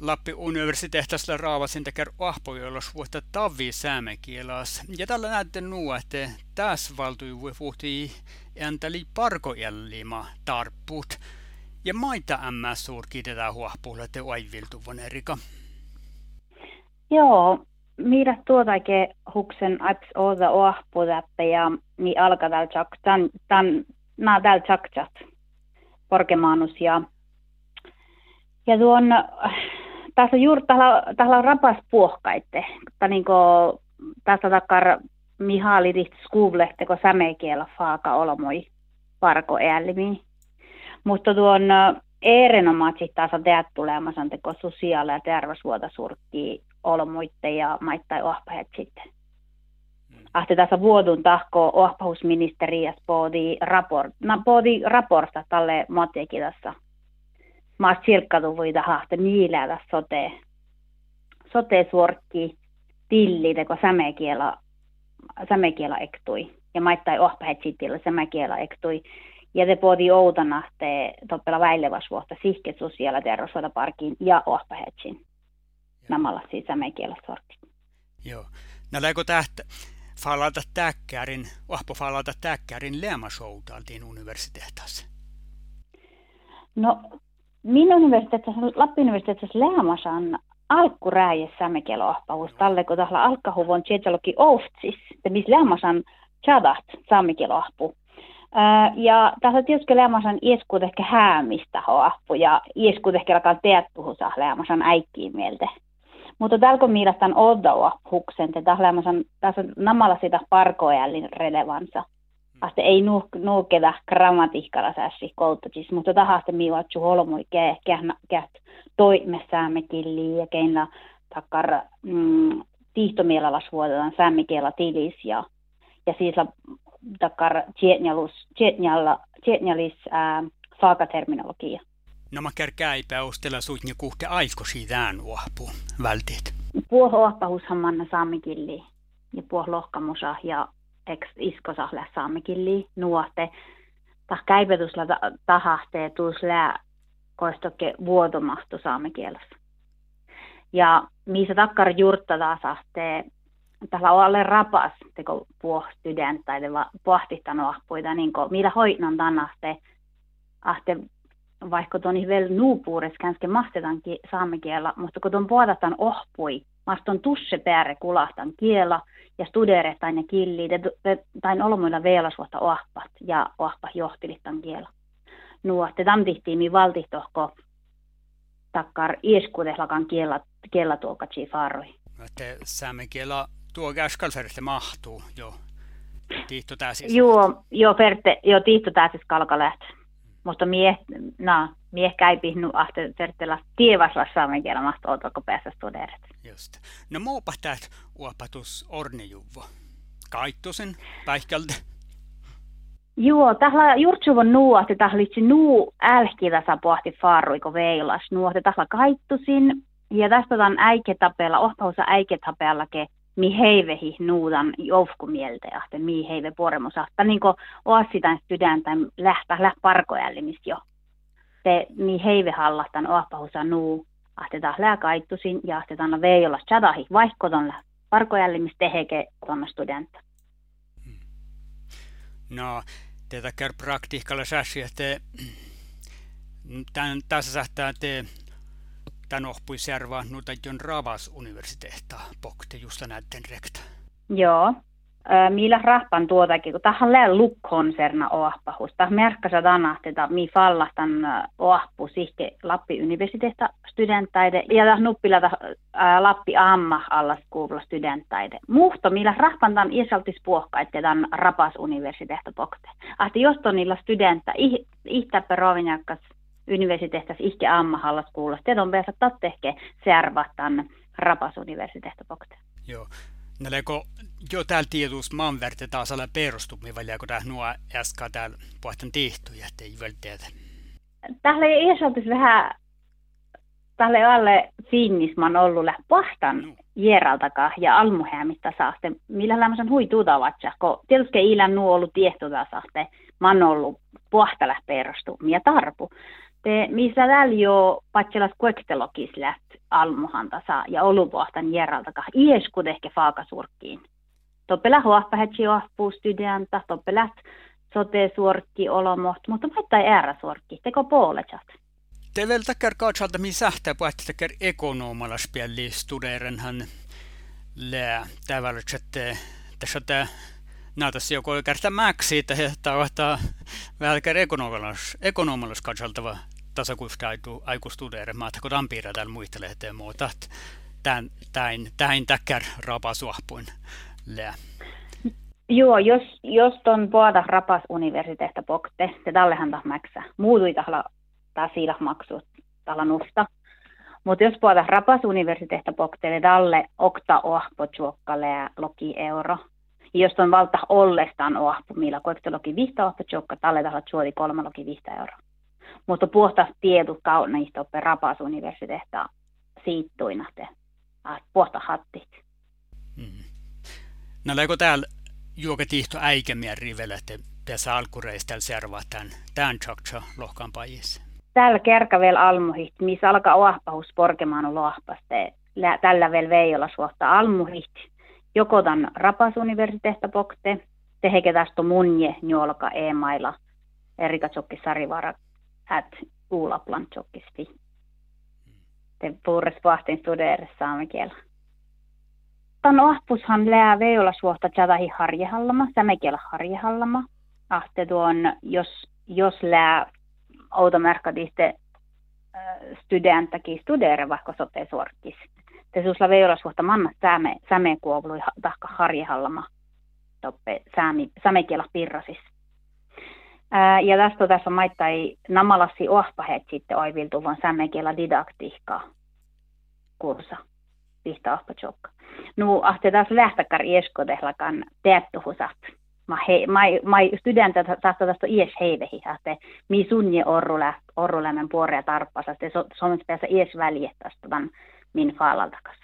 Lappi universiteettasella raavasin tekee ahpojollos vuotta tavi säämekielas. Ja tällä näette nuo, että tässä valtui vuotti änteli parkoellima tarpput. Ja maita ämmä tätä huahpuulla, että aiviltu Erika. Joo, mitä tuotakin huksen aips oda oahpuudappe ja niin alkaa täällä tjak, tän, nää täällä tjaksat, porkemaanus ja ja tuon tässä juuri tällä, tällä rapas puohkaitte, että niin tässä takar Mihaali tihti skuulehte, kun sämeikielä faaka olmoi parko äälimi. Mutta tuon erinomaisesti taas teät tulemassa, teko sosiaali- ja terveysvuota surkkii olmoitte ja maittai ohpahet sitten. Mm. Ahti tässä vuodun tahko ohpausministeriä poodi raport, na, poodi raporta tälle tässä mä silkkatu voi hahte miilävä sote, sote suorkki tilli, sämekiela, sämekiela ektui. Ja maittai ohpahet sitten sämekiela ektui. Ja te poodi outana te toppela väilevas vuotta sihke sosiaali- ja parkin ja ohpahetsin. Namalla siis sämekiela sorti. Joo. No läikö tähtä? falata täkkärin, ohpo falata täkkärin leemasoutaltiin universiteetassa? No min universiteetissa, Lappi universiteetissa Läämasan alkkuräjessä mekelohpaus tälle, kun tällä alkahuvon tietysti oftsis, että missä Läämasan chadat saamekelohpu. Ja tässä tietysti Läämasan ieskut ehkä häämistä hoappu ja ieskut ehkä alkaa teet puhusa Läämasan äikkiin mieltä. Mutta täällä mielestäni oddoa huksen, että tässä namalla sitä parkoajallin relevansa. Aste ei nuukeda grammatiikalla sääsi koulutuksissa, mutta tahaste miuatsu holmui käh, käh, toimme killi ja keinä takkar mm, tiihtomielellä suotetaan säämikielä tilis ja, ja siis takkar tietnjalis faakaterminologia. No mä kärkää epäustella sut ja kuhte aiko siitä uohpu vältit. Puoh uohpahushan manna saamikilli ja puoh lohkamusa ja eks iskosahla saamekilli nuote. Tah käipetusla tahahtee tuus lää koistokke saamekielessä. Ja missä takkar jurtta taas ahtee, tällä on alle rapas, teko puoh tai puhtittanut ahpuita, niin kuin millä hoitnon tannaste, ahte vaikka tuon vielä nuupuures känske mahtetaan saamekielä, mutta kun tuon puoletan ohpui, maston tusse pääre kulahtan kiela ja studere tai ne killi, tai olmuilla veelasvuotta ohpat ja ohpa johtilittan kiela. Nuo, te tamtihtiin mi valtihtohko takkar ieskudehlakan kiela, kiela tuokatsi faroi. Että saamen kiela tuo käskalferiste mahtuu jo. Tiihto täsis. Joo, joo, perte, joo, tiihto täsis kalkaläht. Mutta mie, na, mie käipi nu ahte tertellä tievasla saamen kielä mahtuu otako päässä studeret. Just. No muupa täät uopatus ornejuvo. Kaittusen päihkältä. Joo, tällä juurtsuvon nuu, että tällä litsi nuu älkidässä pohti farruiko veilas. Että tällä kaittusin. Ja tästä on äiketapella, ohpausa äiketapellakin mi heivehi nuudan joufkumieltä ja mi heive puoremusa. Niin kuin oasitan sydäntä lähtä läht parkoällimistä jo. Te mi heive hallahtan ohpausa nuu ahtetaan lääkaittusin ja ahtetaan veijolla chadahi, vaikka ton parkojällimistä teheke tuonne studentta. Hmm. No, tätä kär praktiikalla säsi, että tämän, tässä sähtää te ohpui servaa nuuta jon Ravas universiteetta pokte just näiden rekta. Joo, millä rahpan tuotakin, kun tähän lää lukkonserna oahpahus. Tähän merkkasa että mi fallastan oahpu sihke Lappi universiteetta studentaide ja tähän nuppila Lappi amma alla skuulla studentaide. Muhto, millä rahpan tämän isaltis puohkaitte tämän rapas universiteetta pokte. Ahti jos niillä studenta, ihtä perovinjakkas universiteettas ihke amma skuulla. Te on päästä tattehke servat tämän rapas universiteetta pokte. Joo. Naleko jo täällä tietysti maanvärte taas olla perustumi, vai kun tämä nuo äsken täällä puhutaan tehtyjä, että ei välttämättä. Tällä ei edes vähän, tällä alle finnisman ollut läht pahtan no. jeraltakaan ja almuhäämistä saaste, millä lämmöisen huituutavatsa, kun tietysti ilän nuo ollut tiehtuta saaste, mä oon ollut puhtala perustumia tarpu. Te, missä täällä jo patselas kuektelokis läht almuhan tasa ja oluvuohtan järalta ieskut ehkä faakasurkkiin. Toppela huoppa hetsi ohpuu studenta, toppela sote suorkki olomoht, mutta mä ei äärä suorkki, teko puolechat. Te väl tackar kautsalta min sähtä på att tackar ekonomalla spelli studerenhan lää tavalla että tässä että näytäisi joku kertaa mäksi, että tämä vähän ekonomallis, ekonomallis katsaltava tasakusta aiku studeere, mä kun tampiira täällä muistelee, että muuta, tämän, tämän, tämän täkkär rapasuahpuin lää. Joo, jos, jos ton puolta rapas universiteetta pokte, te tallehan tah mäksä. Muutui tahla tasilah maksut tahla nusta. Mutta jos puolta rapas universiteetta pokte, te talle okta ohpo tjuokkalle ja loki euro. Ja jos ton valta ollestaan ohpo, millä koekta loki vihta ohpo tjuokka, talle tahla tjuoti kolme loki vihta euro. Mutta puhtaasti tiedot kauniista oppe rapas universiteetta siittuina te. Puhta hattit. Mm. No täällä juoka tihto äikemiä rivellä, että tässä alkureista täällä servaa tämän, tämän tjokcha lohkan pajissa. Tällä kerka vielä almuhit, missä alkaa oahpahus porkemaan lohpaste. Tällä vielä veijolla suotta almuhit. Joko tämän rapasuniversiteetta pokte, teheke tästä munje njolka e-mailla Erika Tsokki Sarivara at Uulaplan Tsokkisti. Te puures vahtin studeeres saamekielä. Tan ahpushan lää veola suosta tjadahi harjehallama, sämekielä harjehallama. Ahte tuon, jos, jos lää outomärkadiste äh, studentakin studeere vaikka sote suorkis. Te suusla veola suosta manna säme, sämekuovlui tahka harjehallama toppe säämi, sämekielä pirrasis. Ja tästä tässä maittai namalassi ohpahet sitten oiviltu vaan sämekielä didaktiikkaa kursa pihta ahpachokka. Nu ahte taas lähtäkar ieskodehlakan teettuhusat. Ma he, mai, mai studenta tahto tästä ies heivehi, että mi sunje orrule, orrulemen puorea tarppasa, että Suomessa päässä ies väljettästä min faalaltakas.